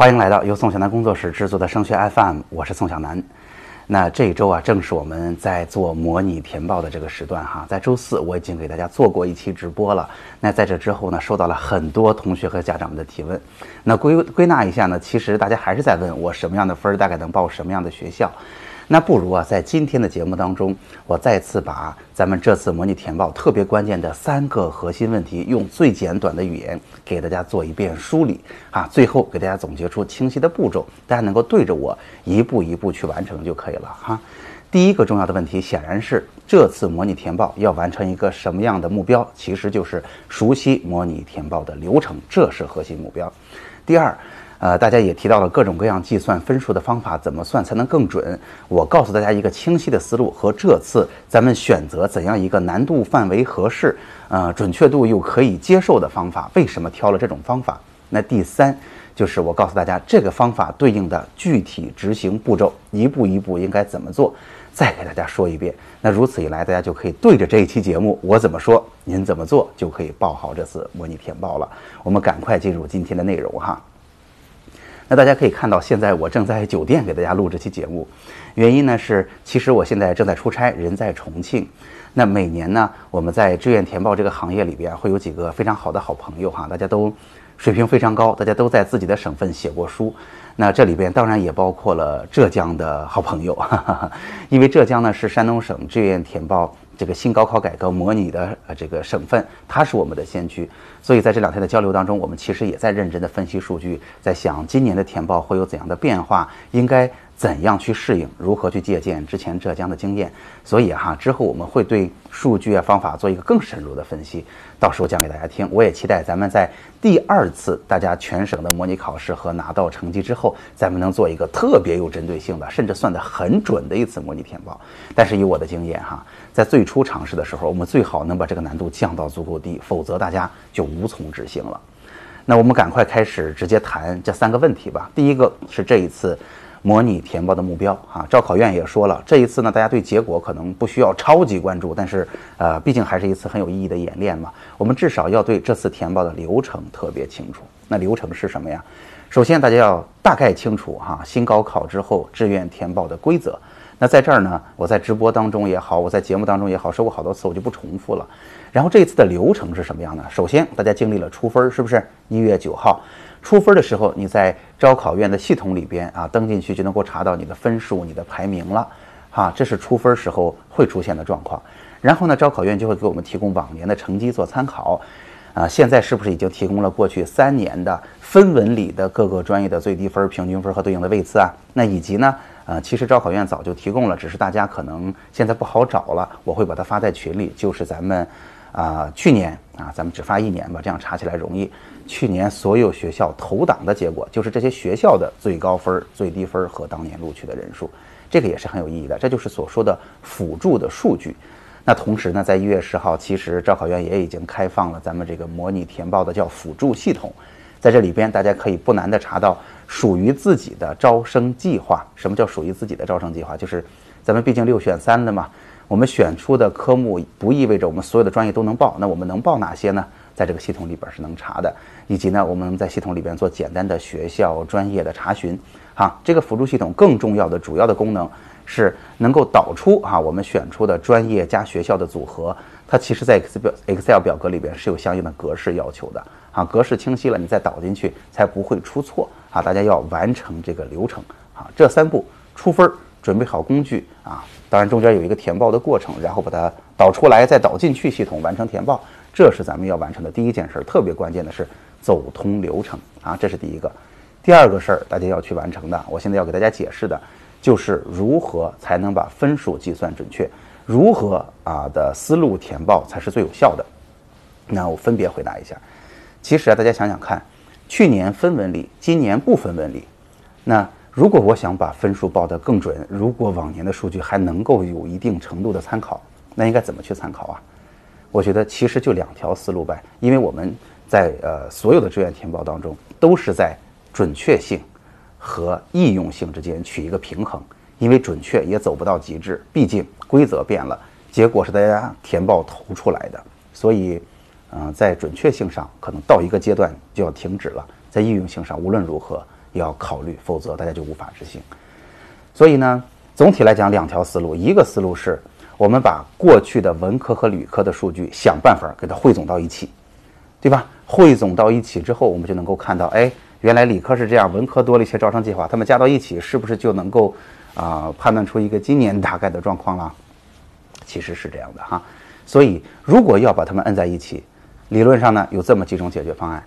欢迎来到由宋小南工作室制作的升学 FM，我是宋小南。那这一周啊，正是我们在做模拟填报的这个时段哈。在周四我已经给大家做过一期直播了。那在这之后呢，收到了很多同学和家长们的提问。那归归纳一下呢，其实大家还是在问我什么样的分儿大概能报什么样的学校。那不如啊，在今天的节目当中，我再次把咱们这次模拟填报特别关键的三个核心问题，用最简短的语言给大家做一遍梳理啊，最后给大家总结出清晰的步骤，大家能够对着我一步一步去完成就可以了哈。第一个重要的问题显然是这次模拟填报要完成一个什么样的目标，其实就是熟悉模拟填报的流程，这是核心目标。第二。呃，大家也提到了各种各样计算分数的方法，怎么算才能更准？我告诉大家一个清晰的思路和这次咱们选择怎样一个难度范围合适、呃准确度又可以接受的方法。为什么挑了这种方法？那第三就是我告诉大家这个方法对应的具体执行步骤，一步一步应该怎么做？再给大家说一遍。那如此一来，大家就可以对着这一期节目我怎么说，您怎么做，就可以报好这次模拟填报了。我们赶快进入今天的内容哈。那大家可以看到，现在我正在酒店给大家录这期节目，原因呢是，其实我现在正在出差，人在重庆。那每年呢，我们在志愿填报这个行业里边，会有几个非常好的好朋友哈，大家都水平非常高，大家都在自己的省份写过书。那这里边当然也包括了浙江的好朋友，哈哈因为浙江呢是山东省志愿填报。这个新高考改革模拟的呃这个省份，它是我们的先驱，所以在这两天的交流当中，我们其实也在认真的分析数据，在想今年的填报会有怎样的变化，应该。怎样去适应？如何去借鉴之前浙江的经验？所以哈，之后我们会对数据啊方法做一个更深入的分析，到时候讲给大家听。我也期待咱们在第二次大家全省的模拟考试和拿到成绩之后，咱们能做一个特别有针对性的，甚至算得很准的一次模拟填报。但是以我的经验哈，在最初尝试的时候，我们最好能把这个难度降到足够低，否则大家就无从执行了。那我们赶快开始直接谈这三个问题吧。第一个是这一次。模拟填报的目标啊，招考院也说了，这一次呢，大家对结果可能不需要超级关注，但是呃，毕竟还是一次很有意义的演练嘛。我们至少要对这次填报的流程特别清楚。那流程是什么呀？首先，大家要大概清楚哈，新高考之后志愿填报的规则。那在这儿呢，我在直播当中也好，我在节目当中也好，说过好多次，我就不重复了。然后这一次的流程是什么样呢？首先，大家经历了出分，是不是？一月九号。出分的时候，你在招考院的系统里边啊，登进去就能够查到你的分数、你的排名了，哈，这是出分时候会出现的状况。然后呢，招考院就会给我们提供往年的成绩做参考，啊，现在是不是已经提供了过去三年的分文理的各个专业的最低分、平均分和对应的位次啊？那以及呢，呃，其实招考院早就提供了，只是大家可能现在不好找了，我会把它发在群里，就是咱们。啊，去年啊，咱们只发一年吧，这样查起来容易。去年所有学校投档的结果，就是这些学校的最高分、最低分和当年录取的人数，这个也是很有意义的。这就是所说的辅助的数据。那同时呢，在一月十号，其实招考院也已经开放了咱们这个模拟填报的叫辅助系统，在这里边大家可以不难的查到属于自己的招生计划。什么叫属于自己的招生计划？就是咱们毕竟六选三的嘛。我们选出的科目不意味着我们所有的专业都能报，那我们能报哪些呢？在这个系统里边是能查的，以及呢，我们在系统里边做简单的学校专业的查询。哈，这个辅助系统更重要的主要的功能是能够导出哈我们选出的专业加学校的组合。它其实，在 Excel Excel 表格里边是有相应的格式要求的。啊，格式清晰了，你再导进去才不会出错。啊，大家要完成这个流程。啊，这三步出分。准备好工具啊，当然中间有一个填报的过程，然后把它导出来，再导进去系统完成填报，这是咱们要完成的第一件事。特别关键的是走通流程啊，这是第一个。第二个事儿，大家要去完成的，我现在要给大家解释的，就是如何才能把分数计算准确，如何啊的思路填报才是最有效的。那我分别回答一下。其实啊，大家想想看，去年分文理，今年不分文理，那。如果我想把分数报得更准，如果往年的数据还能够有一定程度的参考，那应该怎么去参考啊？我觉得其实就两条思路呗，因为我们在呃所有的志愿填报当中，都是在准确性和易用性之间取一个平衡，因为准确也走不到极致，毕竟规则变了，结果是大家填报投出来的，所以，嗯，在准确性上可能到一个阶段就要停止了，在易用性上无论如何也。要考虑，否则大家就无法执行。所以呢，总体来讲，两条思路，一个思路是我们把过去的文科和理科的数据想办法给它汇总到一起，对吧？汇总到一起之后，我们就能够看到，哎，原来理科是这样，文科多了一些招生计划，它们加到一起，是不是就能够啊判断出一个今年大概的状况了？其实是这样的哈。所以，如果要把它们摁在一起，理论上呢有这么几种解决方案。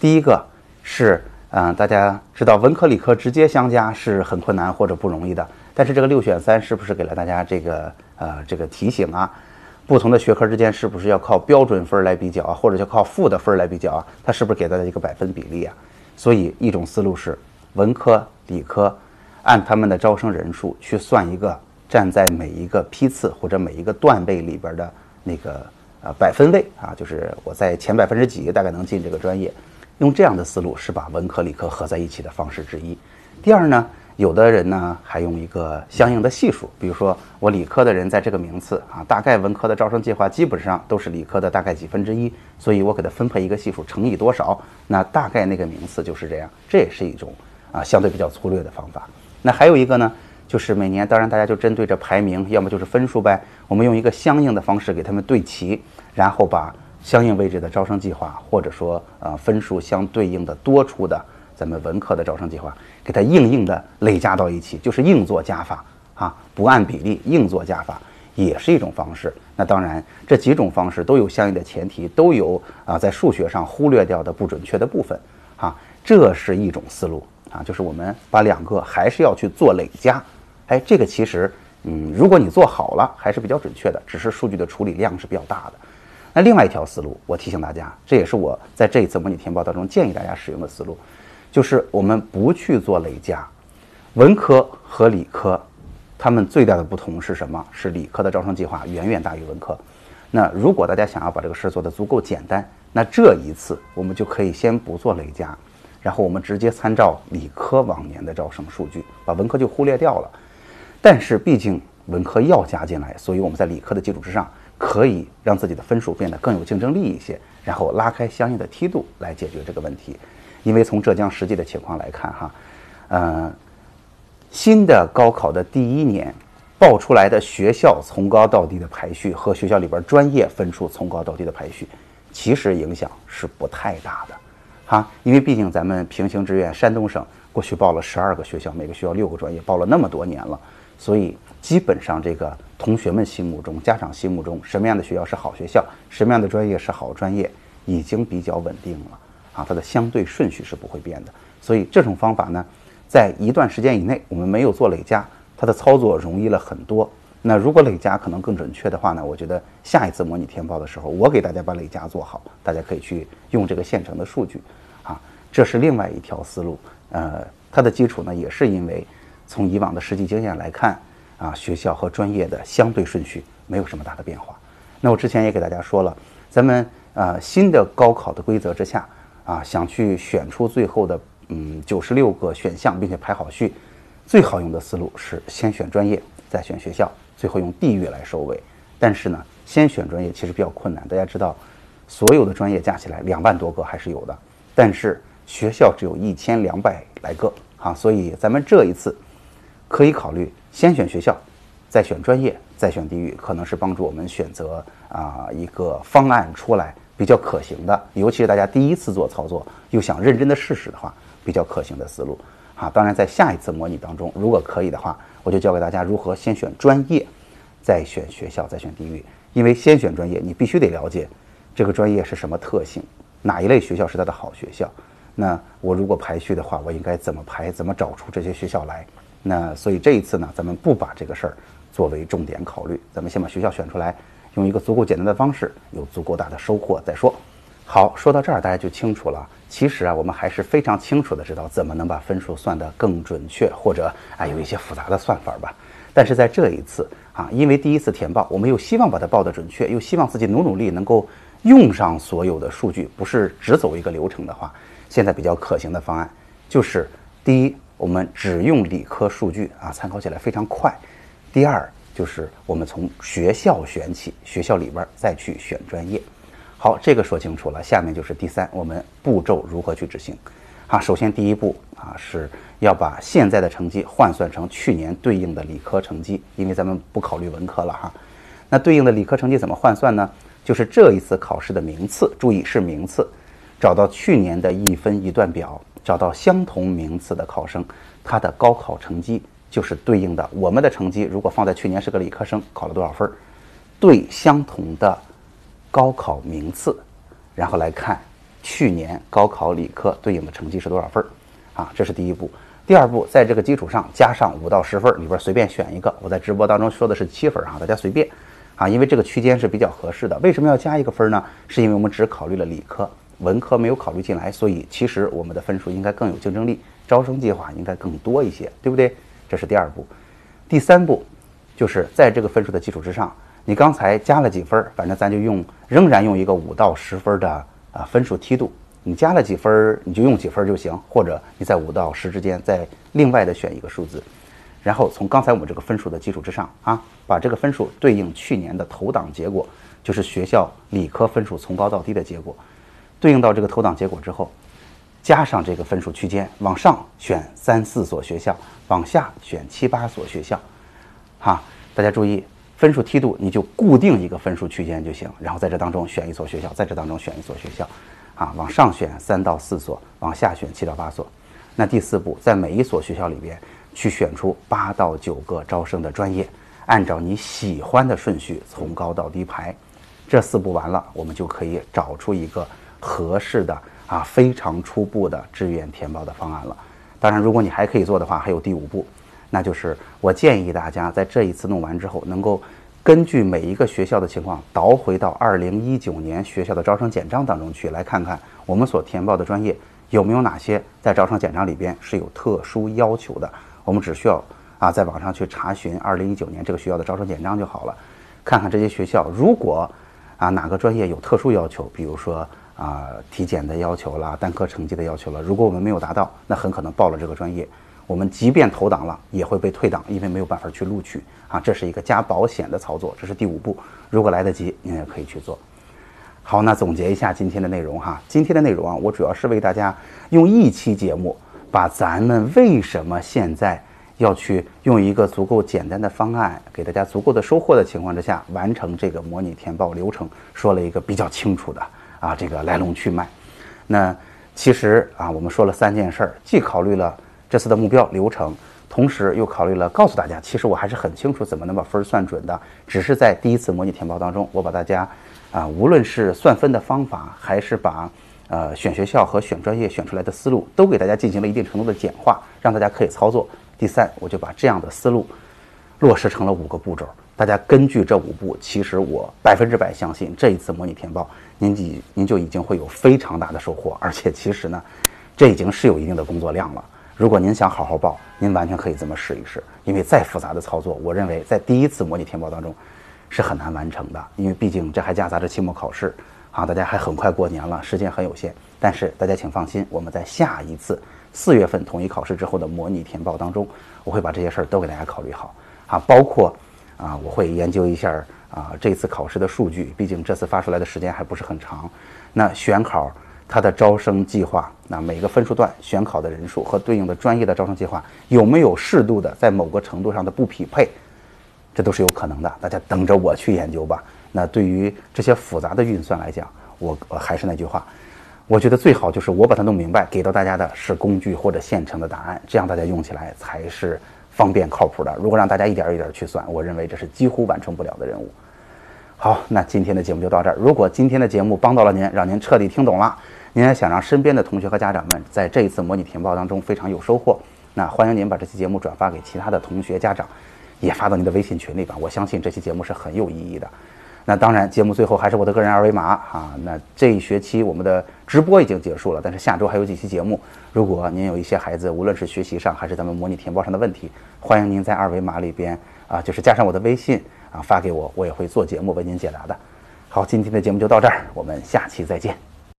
第一个是，嗯，大家知道文科理科直接相加是很困难或者不容易的。但是这个六选三是不是给了大家这个呃这个提醒啊？不同的学科之间是不是要靠标准分来比较啊，或者就靠负的分来比较啊？它是不是给大家一个百分比例啊？所以一种思路是文科理科按他们的招生人数去算一个站在每一个批次或者每一个段位里边的。那个呃百分位啊，就是我在前百分之几大概能进这个专业，用这样的思路是把文科理科合在一起的方式之一。第二呢，有的人呢还用一个相应的系数，比如说我理科的人在这个名次啊，大概文科的招生计划基本上都是理科的大概几分之一，所以我给他分配一个系数乘以多少，那大概那个名次就是这样。这也是一种啊相对比较粗略的方法。那还有一个呢？就是每年，当然大家就针对着排名，要么就是分数呗。我们用一个相应的方式给他们对齐，然后把相应位置的招生计划，或者说呃分数相对应的多出的咱们文科的招生计划，给它硬硬的累加到一起，就是硬做加法啊，不按比例硬做加法也是一种方式。那当然，这几种方式都有相应的前提，都有啊在数学上忽略掉的不准确的部分啊，这是一种思路啊，就是我们把两个还是要去做累加。哎，这个其实，嗯，如果你做好了，还是比较准确的，只是数据的处理量是比较大的。那另外一条思路，我提醒大家，这也是我在这一次模拟填报当中建议大家使用的思路，就是我们不去做累加。文科和理科，他们最大的不同是什么？是理科的招生计划远远大于文科。那如果大家想要把这个事儿做得足够简单，那这一次我们就可以先不做累加，然后我们直接参照理科往年的招生数据，把文科就忽略掉了。但是毕竟文科要加进来，所以我们在理科的基础之上，可以让自己的分数变得更有竞争力一些，然后拉开相应的梯度来解决这个问题。因为从浙江实际的情况来看，哈，呃，新的高考的第一年报出来的学校从高到低的排序和学校里边专业分数从高到低的排序，其实影响是不太大的，哈，因为毕竟咱们平行志愿山东省过去报了十二个学校，每个学校六个专业，报了那么多年了。所以，基本上这个同学们心目中、家长心目中，什么样的学校是好学校，什么样的专业是好专业，已经比较稳定了啊。它的相对顺序是不会变的。所以这种方法呢，在一段时间以内，我们没有做累加，它的操作容易了很多。那如果累加可能更准确的话呢，我觉得下一次模拟填报的时候，我给大家把累加做好，大家可以去用这个现成的数据啊。这是另外一条思路。呃，它的基础呢，也是因为。从以往的实际经验来看，啊，学校和专业的相对顺序没有什么大的变化。那我之前也给大家说了，咱们呃新的高考的规则之下，啊，想去选出最后的嗯九十六个选项，并且排好序，最好用的思路是先选专业，再选学校，最后用地域来收尾。但是呢，先选专业其实比较困难。大家知道，所有的专业加起来两万多个还是有的，但是学校只有一千两百来个啊，所以咱们这一次。可以考虑先选学校，再选专业，再选地域，可能是帮助我们选择啊一个方案出来比较可行的。尤其是大家第一次做操作，又想认真的试试的话，比较可行的思路。啊，当然在下一次模拟当中，如果可以的话，我就教给大家如何先选专业，再选学校，再选地域。因为先选专业，你必须得了解这个专业是什么特性，哪一类学校是它的好学校。那我如果排序的话，我应该怎么排，怎么找出这些学校来？那所以这一次呢，咱们不把这个事儿作为重点考虑，咱们先把学校选出来，用一个足够简单的方式，有足够大的收获再说。好，说到这儿大家就清楚了。其实啊，我们还是非常清楚的知道怎么能把分数算得更准确，或者啊有一些复杂的算法吧。但是在这一次啊，因为第一次填报，我们又希望把它报得准确，又希望自己努努力能够用上所有的数据，不是只走一个流程的话，现在比较可行的方案就是第一。我们只用理科数据啊，参考起来非常快。第二就是我们从学校选起，学校里边再去选专业。好，这个说清楚了，下面就是第三，我们步骤如何去执行。啊，首先第一步啊是要把现在的成绩换算成去年对应的理科成绩，因为咱们不考虑文科了哈。那对应的理科成绩怎么换算呢？就是这一次考试的名次，注意是名次，找到去年的一分一段表，找到相同名次的考生，他的高考成绩就是对应的我们的成绩。如果放在去年是个理科生，考了多少分儿，对相同的高考名次，然后来看去年高考理科对应的成绩是多少分儿啊？这是第一步。第二步，在这个基础上加上五到十分里边随便选一个。我在直播当中说的是七分儿啊，大家随便。啊，因为这个区间是比较合适的。为什么要加一个分呢？是因为我们只考虑了理科，文科没有考虑进来，所以其实我们的分数应该更有竞争力，招生计划应该更多一些，对不对？这是第二步。第三步，就是在这个分数的基础之上，你刚才加了几分，反正咱就用仍然用一个五到十分的啊分数梯度，你加了几分你就用几分就行，或者你在五到十之间再另外的选一个数字。然后从刚才我们这个分数的基础之上啊，把这个分数对应去年的投档结果，就是学校理科分数从高到低的结果，对应到这个投档结果之后，加上这个分数区间，往上选三四所学校，往下选七八所学校，哈，大家注意分数梯度，你就固定一个分数区间就行，然后在这当中选一所学校，在这当中选一所学校，啊，往上选三到四所，往下选七到八所，那第四步，在每一所学校里边。去选出八到九个招生的专业，按照你喜欢的顺序从高到低排，这四步完了，我们就可以找出一个合适的啊非常初步的志愿填报的方案了。当然，如果你还可以做的话，还有第五步，那就是我建议大家在这一次弄完之后，能够根据每一个学校的情况，倒回到二零一九年学校的招生简章当中去，来看看我们所填报的专业有没有哪些在招生简章里边是有特殊要求的。我们只需要啊，在网上去查询二零一九年这个学校的招生简章就好了，看看这些学校如果啊哪个专业有特殊要求，比如说啊体检的要求啦、单科成绩的要求了，如果我们没有达到，那很可能报了这个专业，我们即便投档了也会被退档，因为没有办法去录取啊，这是一个加保险的操作，这是第五步，如果来得及，您也可以去做。好，那总结一下今天的内容哈，今天的内容啊，我主要是为大家用一期节目。把咱们为什么现在要去用一个足够简单的方案，给大家足够的收获的情况之下，完成这个模拟填报流程，说了一个比较清楚的啊这个来龙去脉。那其实啊，我们说了三件事儿，既考虑了这次的目标流程，同时又考虑了告诉大家，其实我还是很清楚怎么能把分儿算准的。只是在第一次模拟填报当中，我把大家啊，无论是算分的方法，还是把。呃，选学校和选专业选出来的思路都给大家进行了一定程度的简化，让大家可以操作。第三，我就把这样的思路落实成了五个步骤。大家根据这五步，其实我百分之百相信这一次模拟填报，您已您就已经会有非常大的收获。而且其实呢，这已经是有一定的工作量了。如果您想好好报，您完全可以这么试一试。因为再复杂的操作，我认为在第一次模拟填报当中是很难完成的，因为毕竟这还夹杂着期末考试。啊，大家还很快过年了，时间很有限。但是大家请放心，我们在下一次四月份统一考试之后的模拟填报当中，我会把这些事儿都给大家考虑好。啊，包括啊，我会研究一下啊这次考试的数据，毕竟这次发出来的时间还不是很长。那选考它的招生计划，那每个分数段选考的人数和对应的专业的招生计划有没有适度的在某个程度上的不匹配，这都是有可能的。大家等着我去研究吧。那对于这些复杂的运算来讲，我我还是那句话，我觉得最好就是我把它弄明白，给到大家的是工具或者现成的答案，这样大家用起来才是方便靠谱的。如果让大家一点一点去算，我认为这是几乎完成不了的任务。好，那今天的节目就到这儿。如果今天的节目帮到了您，让您彻底听懂了，您还想让身边的同学和家长们在这一次模拟填报当中非常有收获，那欢迎您把这期节目转发给其他的同学家长，也发到您的微信群里吧。我相信这期节目是很有意义的。那当然，节目最后还是我的个人二维码啊。那这一学期我们的直播已经结束了，但是下周还有几期节目。如果您有一些孩子，无论是学习上还是咱们模拟填报上的问题，欢迎您在二维码里边啊，就是加上我的微信啊，发给我，我也会做节目为您解答的。好，今天的节目就到这儿，我们下期再见。